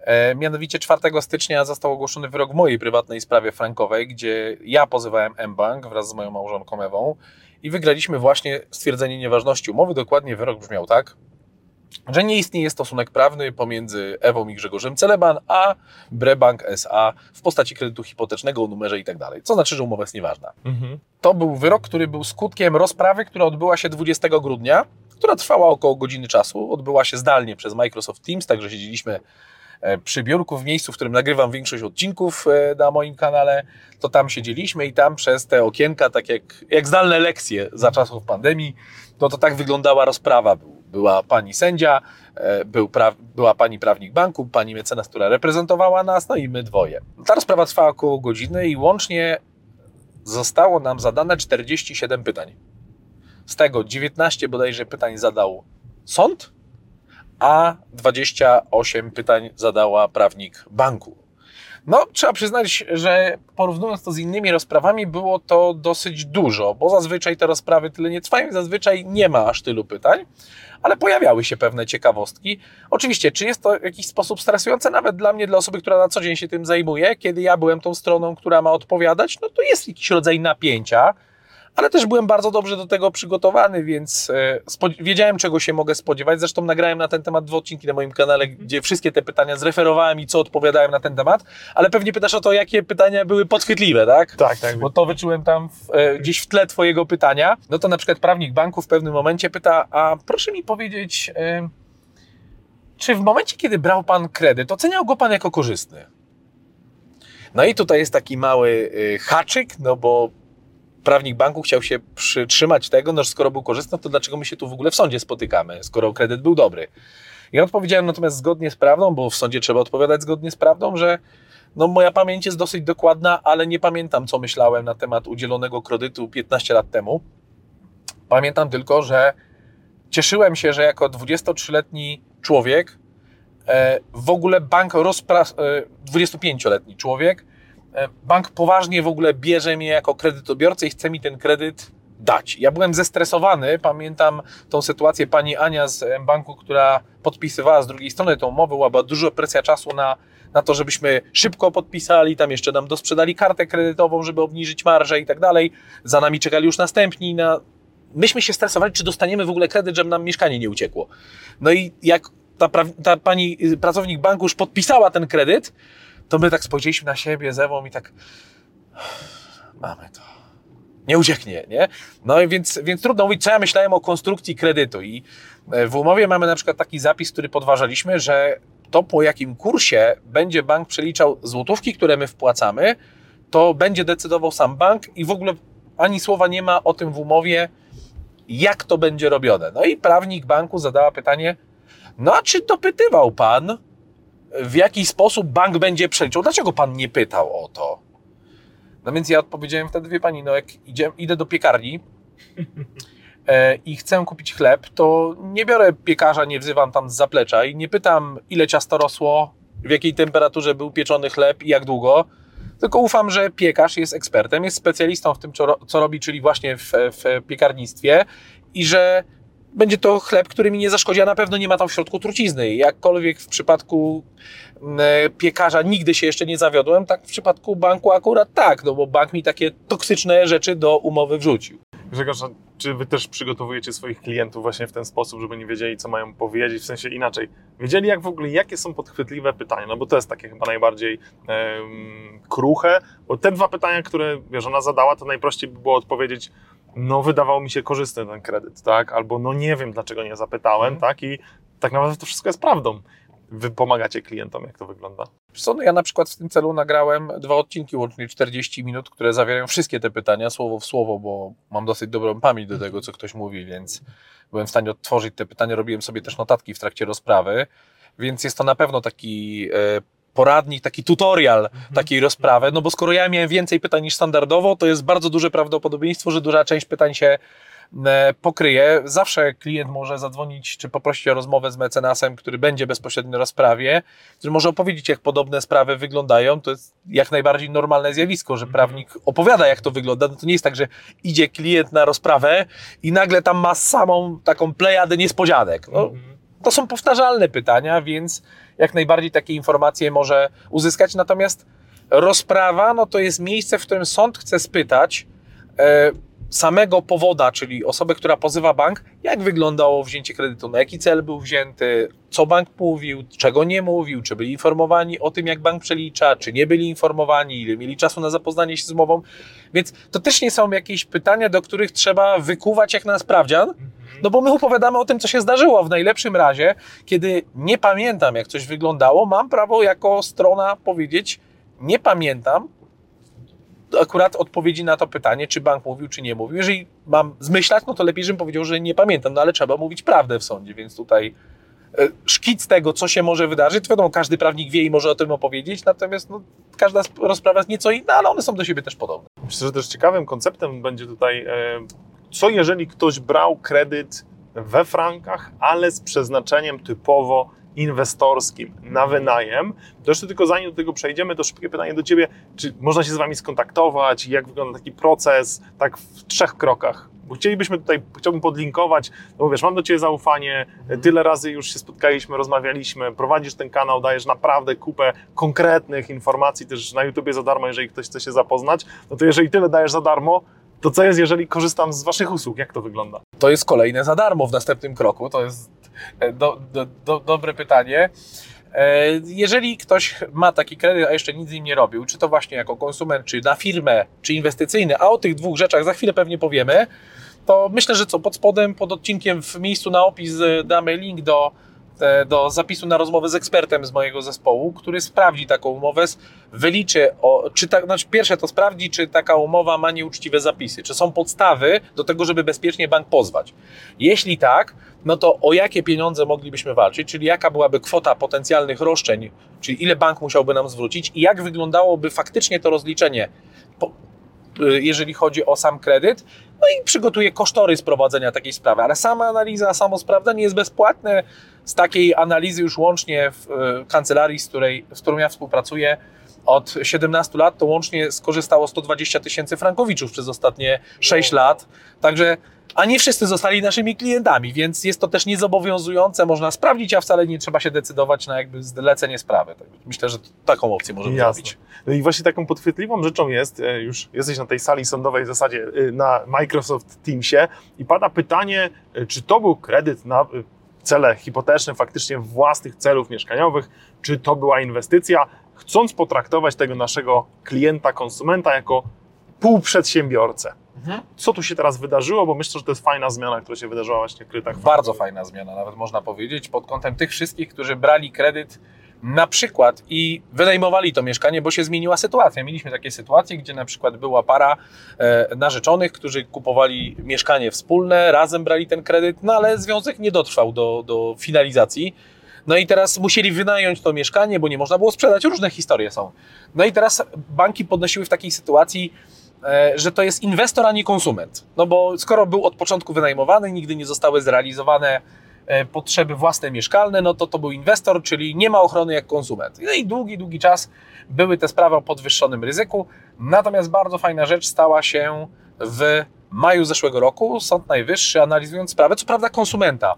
E, mianowicie 4 stycznia został ogłoszony wyrok w mojej prywatnej sprawie frankowej, gdzie ja pozywałem mBank wraz z moją małżonką Ewą i wygraliśmy właśnie stwierdzenie nieważności umowy. Dokładnie wyrok brzmiał tak, że nie istnieje stosunek prawny pomiędzy Ewą i Grzegorzem Celeban, a Brebank SA w postaci kredytu hipotecznego o numerze i tak. Co znaczy, że umowa jest nieważna. Mhm. To był wyrok, który był skutkiem rozprawy, która odbyła się 20 grudnia, która trwała około godziny czasu. Odbyła się zdalnie przez Microsoft Teams, także siedzieliśmy przy biurku w miejscu, w którym nagrywam większość odcinków e, na moim kanale, to tam siedzieliśmy i tam przez te okienka, tak jak, jak zdalne lekcje za czasów pandemii, no to tak wyglądała rozprawa. Była pani sędzia, e, był pra, była pani prawnik banku, pani mecenas, która reprezentowała nas, no i my dwoje. Ta rozprawa trwała około godziny i łącznie zostało nam zadane 47 pytań. Z tego 19 bodajże pytań zadał sąd, a 28 pytań zadała prawnik banku. No, trzeba przyznać, że porównując to z innymi rozprawami, było to dosyć dużo, bo zazwyczaj te rozprawy tyle nie trwają, zazwyczaj nie ma aż tylu pytań, ale pojawiały się pewne ciekawostki. Oczywiście, czy jest to w jakiś sposób stresujące, nawet dla mnie, dla osoby, która na co dzień się tym zajmuje, kiedy ja byłem tą stroną, która ma odpowiadać, no to jest jakiś rodzaj napięcia, ale też byłem bardzo dobrze do tego przygotowany, więc e, wiedziałem, czego się mogę spodziewać. Zresztą nagrałem na ten temat dwa odcinki na moim kanale, gdzie wszystkie te pytania zreferowałem i co odpowiadałem na ten temat, ale pewnie pytasz o to, jakie pytania były podchwytliwe, tak? Tak, tak. Bo to wyczułem tam w, e, gdzieś w tle twojego pytania. No to na przykład prawnik banku w pewnym momencie pyta, a proszę mi powiedzieć, e, czy w momencie, kiedy brał pan kredyt, oceniał go pan jako korzystny? No i tutaj jest taki mały haczyk, no bo prawnik banku chciał się przytrzymać tego, no, że skoro był korzystny, to dlaczego my się tu w ogóle w sądzie spotykamy, skoro kredyt był dobry. Ja odpowiedziałem natomiast zgodnie z prawdą, bo w sądzie trzeba odpowiadać zgodnie z prawdą, że no, moja pamięć jest dosyć dokładna, ale nie pamiętam, co myślałem na temat udzielonego kredytu 15 lat temu. Pamiętam tylko, że cieszyłem się, że jako 23-letni człowiek, e, w ogóle bank rozpras... 25-letni e, człowiek, bank poważnie w ogóle bierze mnie jako kredytobiorcę i chce mi ten kredyt dać. Ja byłem zestresowany, pamiętam tą sytuację pani Ania z banku, która podpisywała z drugiej strony tą umowę, była dużo presja czasu na, na to, żebyśmy szybko podpisali, tam jeszcze nam dosprzedali kartę kredytową, żeby obniżyć marżę i tak dalej. Za nami czekali już następni na... Myśmy się stresowali, czy dostaniemy w ogóle kredyt, żeby nam mieszkanie nie uciekło. No i jak ta, ta pani pracownik banku już podpisała ten kredyt, to my tak spojrzeliśmy na siebie z Ewą i tak mamy to. Nie ucieknie, nie? No i więc, więc trudno mówić, co ja myślałem o konstrukcji kredytu. I e, w umowie mamy na przykład taki zapis, który podważaliśmy, że to po jakim kursie będzie bank przeliczał złotówki, które my wpłacamy, to będzie decydował sam bank i w ogóle ani słowa nie ma o tym w umowie, jak to będzie robione. No i prawnik banku zadała pytanie, no a czy dopytywał pan, w jaki sposób bank będzie przeliczał. Dlaczego pan nie pytał o to? No więc ja odpowiedziałem wtedy, wie pani, no jak idzie, idę do piekarni [LAUGHS] e, i chcę kupić chleb, to nie biorę piekarza, nie wzywam tam z zaplecza i nie pytam, ile ciasto rosło, w jakiej temperaturze był pieczony chleb i jak długo, tylko ufam, że piekarz jest ekspertem, jest specjalistą w tym, co robi, czyli właśnie w, w piekarnictwie i że będzie to chleb, który mi nie zaszkodzi, a na pewno nie ma tam w środku trucizny. Jakkolwiek w przypadku mm, e, piekarza nigdy się jeszcze nie zawiodłem, tak w przypadku banku akurat tak, no bo bank mi takie toksyczne rzeczy do umowy wrzucił. Grzegorz, czy wy też przygotowujecie swoich klientów właśnie w ten sposób, żeby nie wiedzieli, co mają powiedzieć, w sensie inaczej, wiedzieli jak w ogóle, jakie są podchwytliwe pytania, no bo to jest takie chyba najbardziej kruche, bo te dwa pytania, które wiesz, ona zadała, to najprościej by było odpowiedzieć, no wydawał mi się korzystny ten kredyt, tak? Albo no nie wiem, dlaczego nie zapytałem, mhm. tak? I tak naprawdę to wszystko jest prawdą. Wy pomagacie klientom, jak to wygląda? Co, no ja na przykład w tym celu nagrałem dwa odcinki, łącznie 40 minut, które zawierają wszystkie te pytania, słowo w słowo, bo mam dosyć dobrą pamięć do tego, co ktoś mówi, więc byłem w stanie odtworzyć te pytania. Robiłem sobie też notatki w trakcie rozprawy, więc jest to na pewno taki e, poradnik, taki tutorial mhm. takiej rozprawy, no bo skoro ja miałem więcej pytań niż standardowo, to jest bardzo duże prawdopodobieństwo, że duża część pytań się E, pokryje. Zawsze klient może zadzwonić czy poprosić o rozmowę z mecenasem, który będzie bezpośrednio na rozprawie, który może opowiedzieć, jak podobne sprawy wyglądają. To jest jak najbardziej normalne zjawisko, że mhm. prawnik opowiada, jak to wygląda. No to nie jest tak, że idzie klient na rozprawę i nagle tam ma samą taką plejadę niespodzianek. No, mhm. To są powtarzalne pytania, więc jak najbardziej takie informacje może uzyskać. Natomiast rozprawa, no to jest miejsce, w którym sąd chce spytać, e, samego powoda, czyli osobę, która pozywa bank, jak wyglądało wzięcie kredytu, na jaki cel był wzięty, co bank mówił, czego nie mówił, czy byli informowani o tym, jak bank przelicza, czy nie byli informowani, ile mieli czasu na zapoznanie się z umową. Więc to też nie są jakieś pytania, do których trzeba wykuwać jak na sprawdzian, no bo my opowiadamy o tym, co się zdarzyło. W najlepszym razie, kiedy nie pamiętam, jak coś wyglądało, mam prawo jako strona powiedzieć, nie pamiętam, akurat odpowiedzi na to pytanie, czy bank mówił, czy nie mówił. Jeżeli mam zmyślać, no to lepiej, żebym powiedział, że nie pamiętam, no ale trzeba mówić prawdę w sądzie, więc tutaj e, szkic tego, co się może wydarzyć. Wiadomo, każdy prawnik wie i może o tym opowiedzieć, natomiast no, każda rozprawa jest nieco inna, ale one są do siebie też podobne. Myślę, że też ciekawym konceptem będzie tutaj, e, co jeżeli ktoś brał kredyt we frankach, ale z przeznaczeniem typowo inwestorskim na wynajem. To jeszcze tylko zanim do tego przejdziemy, to szybkie pytanie do Ciebie, czy można się z Wami skontaktować, jak wygląda taki proces, tak w trzech krokach? Bo chcielibyśmy tutaj, chciałbym podlinkować, no bo wiesz, mam do Ciebie zaufanie, tyle razy już się spotkaliśmy, rozmawialiśmy, prowadzisz ten kanał, dajesz naprawdę kupę konkretnych informacji też na YouTubie za darmo, jeżeli ktoś chce się zapoznać, no to jeżeli tyle dajesz za darmo, to co jest, jeżeli korzystam z Waszych usług? Jak to wygląda? To jest kolejne za darmo w następnym kroku. To jest E, do, do, do, dobre pytanie. E, jeżeli ktoś ma taki kredyt, a jeszcze nic z nim nie robił, czy to właśnie jako konsument, czy na firmę, czy inwestycyjny, a o tych dwóch rzeczach za chwilę pewnie powiemy, to myślę, że co pod spodem, pod odcinkiem w miejscu na opis damy link do E, do zapisu na rozmowę z ekspertem z mojego zespołu, który sprawdzi taką umowę, wyliczy, o, czy tak, znaczy pierwsze to sprawdzi, czy taka umowa ma nieuczciwe zapisy, czy są podstawy do tego, żeby bezpiecznie bank pozwać. Jeśli tak, no to o jakie pieniądze moglibyśmy walczyć, czyli jaka byłaby kwota potencjalnych roszczeń, czyli ile bank musiałby nam zwrócić i jak wyglądałoby faktycznie to rozliczenie, y, jeżeli chodzi o sam kredyt, no i przygotuje kosztory sprowadzenia takiej sprawy. Ale sama analiza, samo sprawdzenie jest bezpłatne. Z takiej analizy już łącznie w e, kancelarii, z, której, z którą ja współpracuję, od 17 lat to łącznie skorzystało 120 tysięcy frankowiczów przez ostatnie 6 lat. Także a nie wszyscy zostali naszymi klientami, więc jest to też niezobowiązujące, można sprawdzić, a wcale nie trzeba się decydować na jakby zlecenie sprawy. Tak, myślę, że taką opcję możemy Jasne. zrobić. No i właśnie taką podchwytliwą rzeczą jest, e, już jesteś na tej sali sądowej w zasadzie e, na Microsoft Teamsie i pada pytanie, czy to był kredyt na cele hipoteczne, faktycznie własnych celów mieszkaniowych, czy to była inwestycja, chcąc potraktować tego naszego klienta, konsumenta jako półprzedsiębiorcę. Mhm. Co tu się teraz wydarzyło? Bo myślę, że to jest fajna zmiana, która się wydarzyła właśnie w kredytach. Bardzo fajna zmiana, nawet można powiedzieć, pod kątem tych wszystkich, którzy brali kredyt na przykład i wynajmowali to mieszkanie, bo się zmieniła sytuacja. Mieliśmy takie sytuacje, gdzie na przykład była para e, narzeczonych, którzy kupowali mieszkanie wspólne, razem brali ten kredyt, no ale związek nie dotrwał do, do finalizacji. No i teraz musieli wynająć to mieszkanie, bo nie można było sprzedać. Różne historie są. No i teraz banki podnosiły w takiej sytuacji E, że to jest inwestor, a nie konsument. No bo skoro był od początku wynajmowany, nigdy nie zostały zrealizowane potrzeby własne mieszkalne, no to to był inwestor, czyli nie ma ochrony jak konsument. No i długi, długi czas były te sprawy o podwyższonym ryzyku. Natomiast bardzo fajna rzecz stała się w maju zeszłego roku. Sąd Najwyższy analizując sprawę, co prawda konsumenta,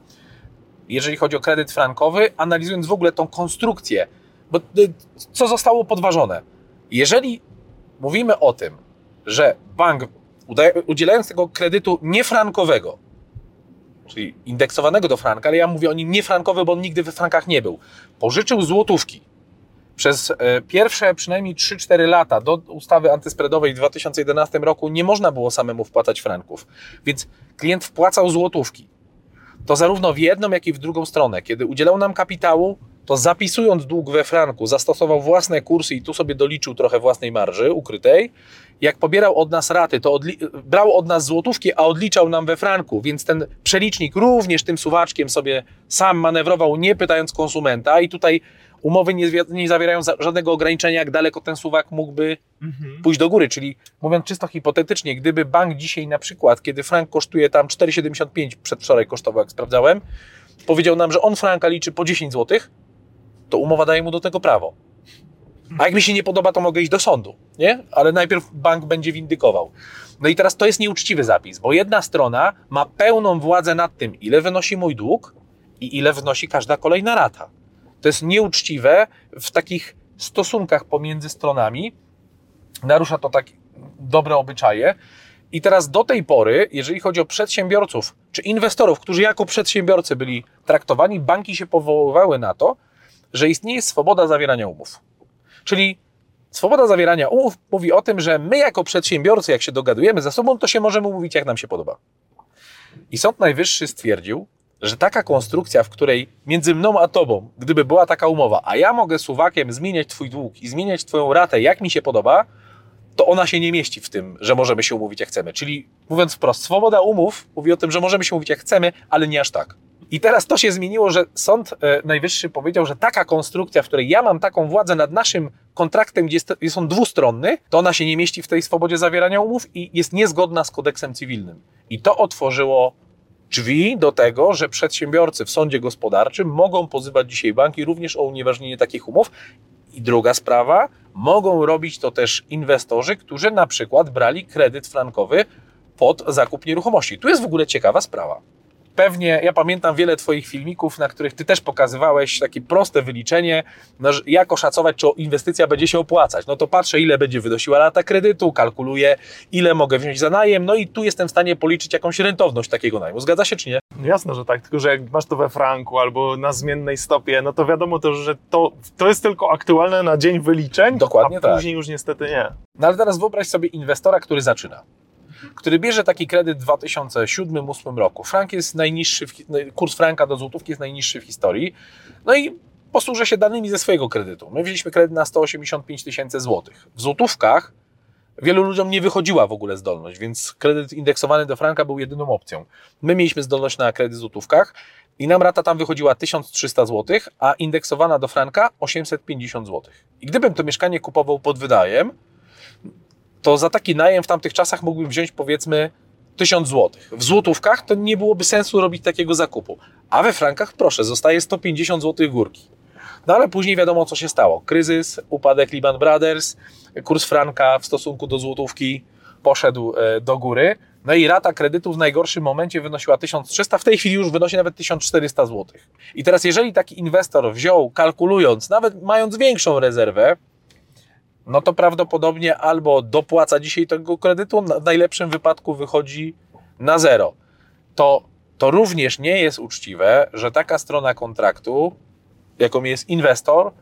jeżeli chodzi o kredyt frankowy, analizując w ogóle tą konstrukcję, bo y, co zostało podważone. Jeżeli mówimy o tym, że bank udzielając tego kredytu niefrankowego, czyli indeksowanego do franka, ale ja mówię o nim niefrankowy, bo on nigdy we frankach nie był, pożyczył złotówki przez e, pierwsze przynajmniej 3-4 lata do ustawy antyspreadowej w 2011 roku nie można było samemu wpłacać franków, więc klient wpłacał złotówki. to zarówno w jedną, jak i w drugą stronę. Kiedy udzielał nam kapitału, to zapisując dług we franku, zastosował własne kursy i tu sobie doliczył trochę własnej marży ukrytej. Jak pobierał od nas raty, to brał od nas złotówki, a odliczał nam we franku, więc ten przelicznik również tym suwaczkiem sobie sam manewrował, nie pytając konsumenta. I tutaj umowy nie, nie zawierają żadnego ograniczenia, jak daleko ten suwak mógłby mhm. pójść do góry. Czyli mówiąc czysto hipotetycznie, gdyby bank dzisiaj na przykład, kiedy frank kosztuje tam 4,75, przedwczoraj kosztował, jak sprawdzałem, powiedział nam, że on franka liczy po 10 zł, to umowa daje mu do tego prawo. A jak mi się nie podoba, to mogę iść do sądu, nie? Ale najpierw bank będzie windykował. No i teraz to jest nieuczciwy zapis, bo jedna strona ma pełną władzę nad tym, ile wynosi mój dług i ile wynosi każda kolejna rata. To jest nieuczciwe w takich stosunkach pomiędzy stronami. Narusza to tak dobre obyczaje. I teraz do tej pory, jeżeli chodzi o przedsiębiorców czy inwestorów, którzy jako przedsiębiorcy byli traktowani, banki się powoływały na to, że istnieje swoboda zawierania umów. Czyli swoboda zawierania umów mówi o tym, że my jako przedsiębiorcy, jak się dogadujemy ze sobą, to się możemy mówić, jak nam się podoba. I Sąd Najwyższy stwierdził, że taka konstrukcja, w której między mną a tobą, gdyby była taka umowa, a ja mogę suwakiem zmieniać twój dług i zmieniać twoją ratę, jak mi się podoba, to ona się nie mieści w tym, że możemy się umówić jak chcemy. Czyli mówiąc wprost, swoboda umów mówi o tym, że możemy się umówić jak chcemy, ale nie aż tak. I teraz to się zmieniło, że Sąd e, Najwyższy powiedział, że taka konstrukcja, w której ja mam taką władzę nad naszym kontraktem, gdzie jest, jest on dwustronny, to ona się nie mieści w tej swobodzie zawierania umów i jest niezgodna z kodeksem cywilnym. I to otworzyło drzwi do tego, że przedsiębiorcy w sądzie gospodarczym mogą pozywać dzisiaj banki również o unieważnienie takich umów. I druga sprawa, mogą robić to też inwestorzy, którzy na przykład brali kredyt frankowy pod zakup nieruchomości. Tu jest w ogóle ciekawa sprawa pewnie, ja pamiętam wiele Twoich filmików, na których Ty też pokazywałeś takie proste wyliczenie, no, jak oszacować, czy inwestycja będzie się opłacać. No to patrzę, ile będzie wynosiła lata kredytu, kalkuluję, ile mogę wziąć za najem, no i tu jestem w stanie policzyć jakąś rentowność takiego najmu. Zgadza się, czy nie? Jasne, że tak, tylko że jak masz to we franku albo na zmiennej stopie, no to wiadomo też, że to, to jest tylko aktualne na dzień wyliczeń, Dokładnie a tak. później już niestety nie. No ale teraz wyobraź sobie inwestora, który zaczyna który bierze taki kredyt w 2007-2008 roku. Frank jest najniższy, w, kurs franka do złotówki jest najniższy w historii. No i posłużę się danymi ze swojego kredytu. My wzięliśmy kredyt na 185 tysięcy złotych. W złotówkach wielu ludziom nie wychodziła w ogóle zdolność, więc kredyt indeksowany do franka był jedyną opcją. My mieliśmy zdolność na kredyt w złotówkach i nam rata tam wychodziła 1300 zł, a indeksowana do franka 850 zł. I gdybym to mieszkanie kupował pod wydajem, to za taki najem w tamtych czasach mógłbym wziąć powiedzmy 1000 zł. W złotówkach to nie byłoby sensu robić takiego zakupu. A we frankach, proszę, zostaje 150 zł górki. No ale później wiadomo, co się stało. Kryzys, upadek Lehman Brothers, kurs franka w stosunku do złotówki poszedł e, do góry. No i rata kredytu w najgorszym momencie wynosiła 1300, w tej chwili już wynosi nawet 1400 zł. I teraz, jeżeli taki inwestor wziął, kalkulując, nawet mając większą rezerwę, no to prawdopodobnie albo dopłaca dzisiaj tego kredytu, w najlepszym wypadku wychodzi na zero. To, to również nie jest uczciwe, że taka strona kontraktu, jaką jest inwestor,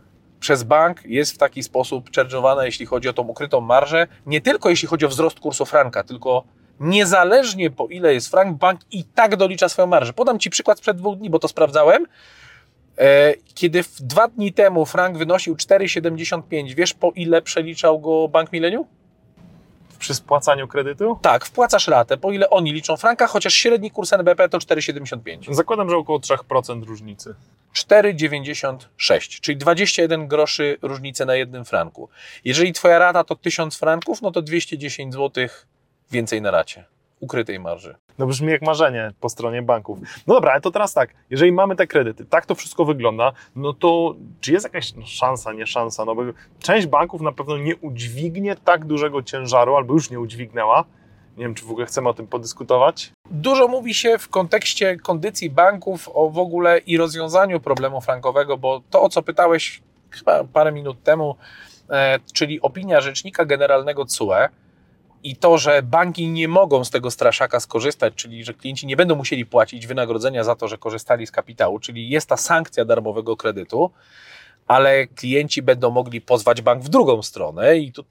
przez bank jest w taki sposób charge'owana, jeśli chodzi o tą ukrytą marżę, nie tylko jeśli chodzi o wzrost kursu franka, tylko niezależnie po ile jest frank, bank i tak dolicza swoją marżę. Podam Ci przykład sprzed dwóch dni, bo to sprawdzałem. E, kiedy dwa dni temu frank wynosił 4,75, wiesz po ile przeliczał go Bank Millennium? Przy spłacaniu kredytu? Tak, wpłacasz ratę, po ile oni liczą franka, chociaż średni kurs NBP to 4,75. Zakładam, że około 3% różnicy. 4,96, czyli 21 groszy różnicy na jednym franku. Jeżeli twoja rata to 1000 franków, no to 210 zł więcej na racie ukrytej marży. No brzmi jak marzenie po stronie banków. No dobra, ale to teraz tak, jeżeli mamy te kredyty, tak to wszystko wygląda, no to czy jest jakaś no, szansa, nie szansa, no bo część banków na pewno nie udźwignie tak dużego ciężaru, albo już nie udźwignęła, nie wiem, czy w ogóle chcemy o tym podyskutować. Dużo mówi się w kontekście kondycji banków o w ogóle i rozwiązaniu problemu frankowego, bo to, o co pytałeś chyba parę minut temu, e, czyli opinia rzecznika generalnego CUE, i to, że banki nie mogą z tego straszaka skorzystać, czyli że klienci nie będą musieli płacić wynagrodzenia za to, że korzystali z kapitału, czyli jest ta sankcja darmowego kredytu, ale klienci będą mogli pozwać bank w drugą stronę i to,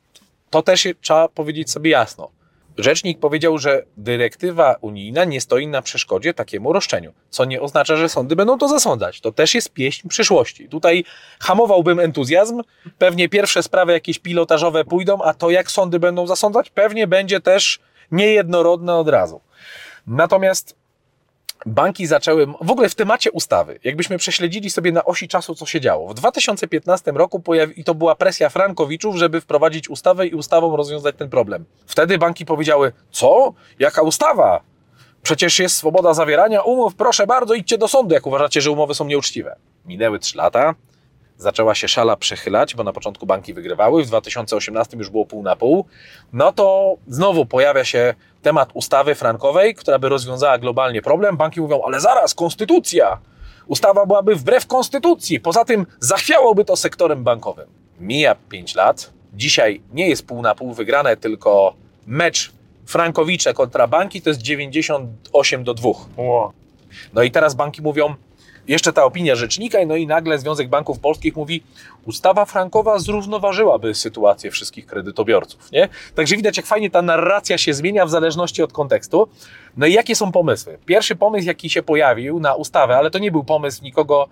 to też trzeba powiedzieć sobie jasno. Rzecznik powiedział, że dyrektywa unijna nie stoi na przeszkodzie takiemu roszczeniu, co nie oznacza, że sądy będą to zasądzać. To też jest pieśń przyszłości. Tutaj hamowałbym entuzjazm. Pewnie pierwsze sprawy jakieś pilotażowe pójdą, a to jak sądy będą zasądzać, pewnie będzie też niejednorodne od razu. Natomiast banki zaczęły, w ogóle w temacie ustawy, jakbyśmy prześledzili sobie na osi czasu, co się działo. W 2015 roku pojawi, i to była presja Frankowiczów, żeby wprowadzić ustawę i ustawą rozwiązać ten problem. Wtedy banki powiedziały, co? Jaka ustawa? Przecież jest swoboda zawierania umów, proszę bardzo, idźcie do sądu, jak uważacie, że umowy są nieuczciwe. Minęły trzy lata, zaczęła się szala przechylać, bo na początku banki wygrywały, w 2018 już było pół na pół, no to znowu pojawia się temat ustawy frankowej, która by rozwiązała globalnie problem. Banki mówią, ale zaraz, konstytucja! Ustawa byłaby wbrew konstytucji. Poza tym zachwiałoby to sektorem bankowym. Mija 5 lat. Dzisiaj nie jest pół na pół wygrane, tylko mecz Frankowicze kontra banki to jest 98 do 2. Ło. No i teraz banki mówią, jeszcze ta opinia rzecznika, no i nagle Związek Banków Polskich mówi, ustawa frankowa zrównoważyłaby sytuację wszystkich kredytobiorców. Nie? Także widać, jak fajnie ta narracja się zmienia w zależności od kontekstu. No i jakie są pomysły? Pierwszy pomysł, jaki się pojawił na ustawę, ale to nie był pomysł nikogo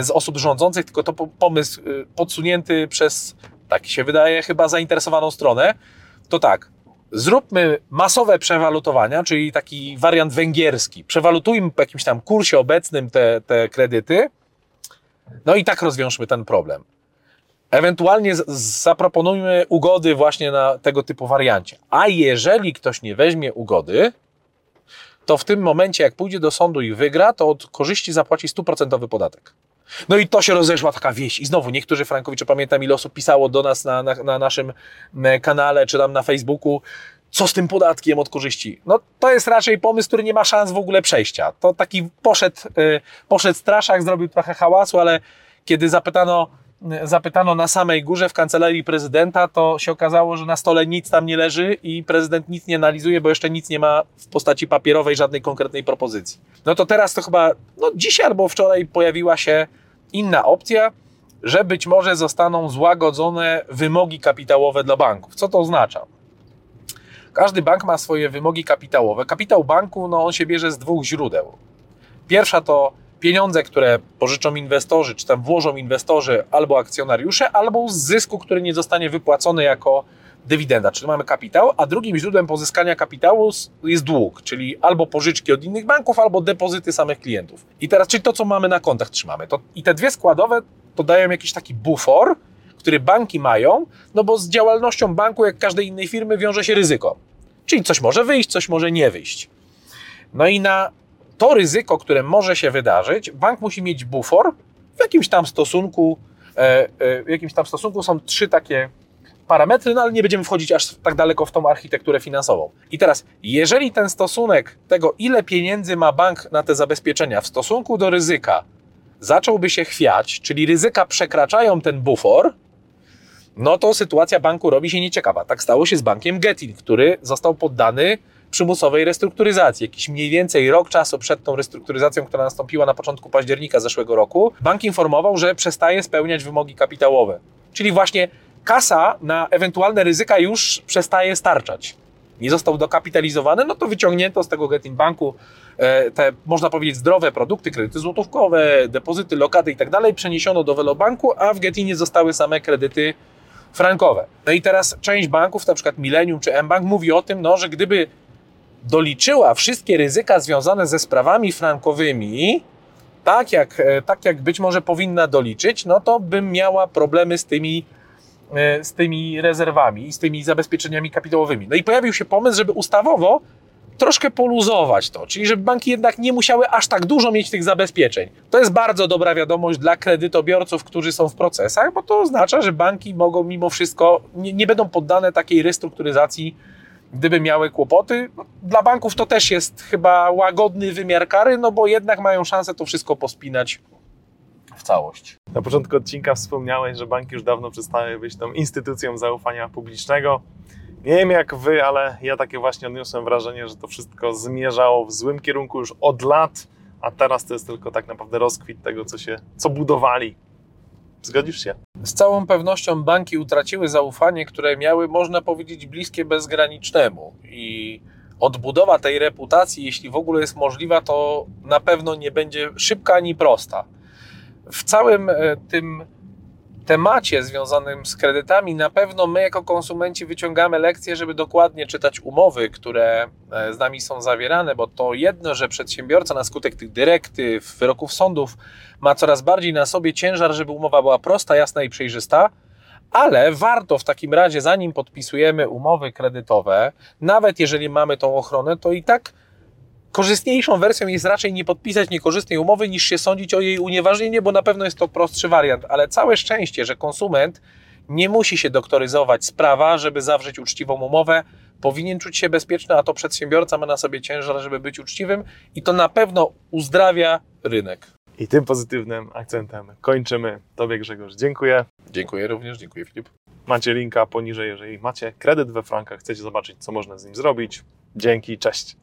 z osób rządzących, tylko to pomysł y, podsunięty przez, tak się wydaje, chyba zainteresowaną stronę, to tak, zróbmy masowe przewalutowania, czyli taki wariant węgierski. Przewalutujmy po jakimś tam kursie obecnym te, te kredyty, no i tak rozwiążmy ten problem. Ewentualnie zaproponujmy ugody właśnie na tego typu wariancie. A jeżeli ktoś nie weźmie ugody, to w tym momencie, jak pójdzie do sądu i wygra, to od korzyści zapłaci stuprocentowy podatek. No i to się rozeszła taka wieś. I znowu niektórzy Frankowicze, pamiętam ile osób pisało do nas na, na, na naszym kanale, czy tam na Facebooku, co z tym podatkiem od korzyści? No to jest raczej pomysł, który nie ma szans w ogóle przejścia. To taki poszedł, y, poszedł straszak, zrobił trochę hałasu, ale kiedy zapytano, zapytano na samej górze w kancelarii prezydenta, to się okazało, że na stole nic tam nie leży i prezydent nic nie analizuje, bo jeszcze nic nie ma w postaci papierowej, żadnej konkretnej propozycji. No to teraz to chyba, no dzisiaj albo wczoraj pojawiła się inna opcja, że być może zostaną złagodzone wymogi kapitałowe dla banków. Co to oznacza? Każdy bank ma swoje wymogi kapitałowe. Kapitał banku, no on się bierze z dwóch źródeł. Pierwsza to pieniądze, które pożyczą inwestorzy, czy tam włożą inwestorzy albo akcjonariusze, albo z zysku, który nie zostanie wypłacony jako dywidenda, czyli mamy kapitał, a drugim źródłem pozyskania kapitału jest dług, czyli albo pożyczki od innych banków, albo depozyty samych klientów. I teraz, czyli to, co mamy na kontach trzymamy. To, I te dwie składowe to dają jakiś taki bufor, który banki mają, no bo z działalnością banku, jak każdej innej firmy, wiąże się ryzyko. Czyli coś może wyjść, coś może nie wyjść. No i na to ryzyko, które może się wydarzyć, bank musi mieć bufor w jakimś tam stosunku. E, e, w jakimś tam stosunku są trzy takie parametry, no ale nie będziemy wchodzić aż tak daleko w tą architekturę finansową. I teraz, jeżeli ten stosunek tego, ile pieniędzy ma bank na te zabezpieczenia w stosunku do ryzyka, zacząłby się chwiać, czyli ryzyka przekraczają ten bufor, no to sytuacja banku robi się nieciekawa. Tak stało się z bankiem Getin, który został poddany przymusowej restrukturyzacji. Jakiś mniej więcej rok czasu przed tą restrukturyzacją, która nastąpiła na początku października zeszłego roku, bank informował, że przestaje spełniać wymogi kapitałowe. Czyli właśnie kasa na ewentualne ryzyka już przestaje starczać. Nie został dokapitalizowany, no to wyciągnięto z tego Getin Banku e, te, można powiedzieć, zdrowe produkty, kredyty złotówkowe, depozyty, lokaty i tak dalej, przeniesiono do Velobanku, a w Getinie zostały same kredyty frankowe. No i teraz część banków, na przykład Millennium czy mBank, mówi o tym, no, że gdyby doliczyła wszystkie ryzyka związane ze sprawami frankowymi, tak jak, e, tak jak być może powinna doliczyć, no to bym miała problemy z tymi, e, z tymi rezerwami i z tymi zabezpieczeniami kapitałowymi. No i pojawił się pomysł, żeby ustawowo troszkę poluzować to, czyli żeby banki jednak nie musiały aż tak dużo mieć tych zabezpieczeń. To jest bardzo dobra wiadomość dla kredytobiorców, którzy są w procesach, bo to oznacza, że banki mogą mimo wszystko, nie, nie będą poddane takiej restrukturyzacji, gdyby miały kłopoty. No, dla banków to też jest chyba łagodny wymiar kary, no bo jednak mają szansę to wszystko pospinać w całość. Na początku odcinka wspomniałeś, że banki już dawno przestały być tą instytucją zaufania publicznego. Nie wiem jak wy, ale ja takie właśnie odniosłem wrażenie, że to wszystko zmierzało w złym kierunku już od lat, a teraz to jest tylko tak naprawdę rozkwit tego, co się, co budowali. Zgodzisz się? Z całą pewnością banki utraciły zaufanie, które miały, można powiedzieć, bliskie bezgranicznemu. I odbudowa tej reputacji, jeśli w ogóle jest możliwa, to na pewno nie będzie szybka ani prosta. W całym e, tym temacie związanym z kredytami, na pewno my jako konsumenci wyciągamy lekcje, żeby dokładnie czytać umowy, które e, z nami są zawierane, bo to jedno, że przedsiębiorca na skutek tych dyrektyw, wyroków sądów ma coraz bardziej na sobie ciężar, żeby umowa była prosta, jasna i przejrzysta, ale warto w takim razie, zanim podpisujemy umowy kredytowe, nawet jeżeli mamy tą ochronę, to i tak korzystniejszą wersją jest raczej nie podpisać niekorzystnej umowy, niż się sądzić o jej unieważnienie, bo na pewno jest to prostszy wariant. Ale całe szczęście, że konsument nie musi się doktoryzować z prawa, żeby zawrzeć uczciwą umowę. Powinien czuć się bezpieczny, a to przedsiębiorca ma na sobie ciężar, żeby być uczciwym i to na pewno uzdrawia rynek. I tym pozytywnym akcentem kończymy. Tobie Grzegorz dziękuję. Dziękuję również, dziękuję Filip. Macie linka poniżej, jeżeli macie kredyt we frankach, chcecie zobaczyć, co można z nim zrobić. Dzięki, cześć.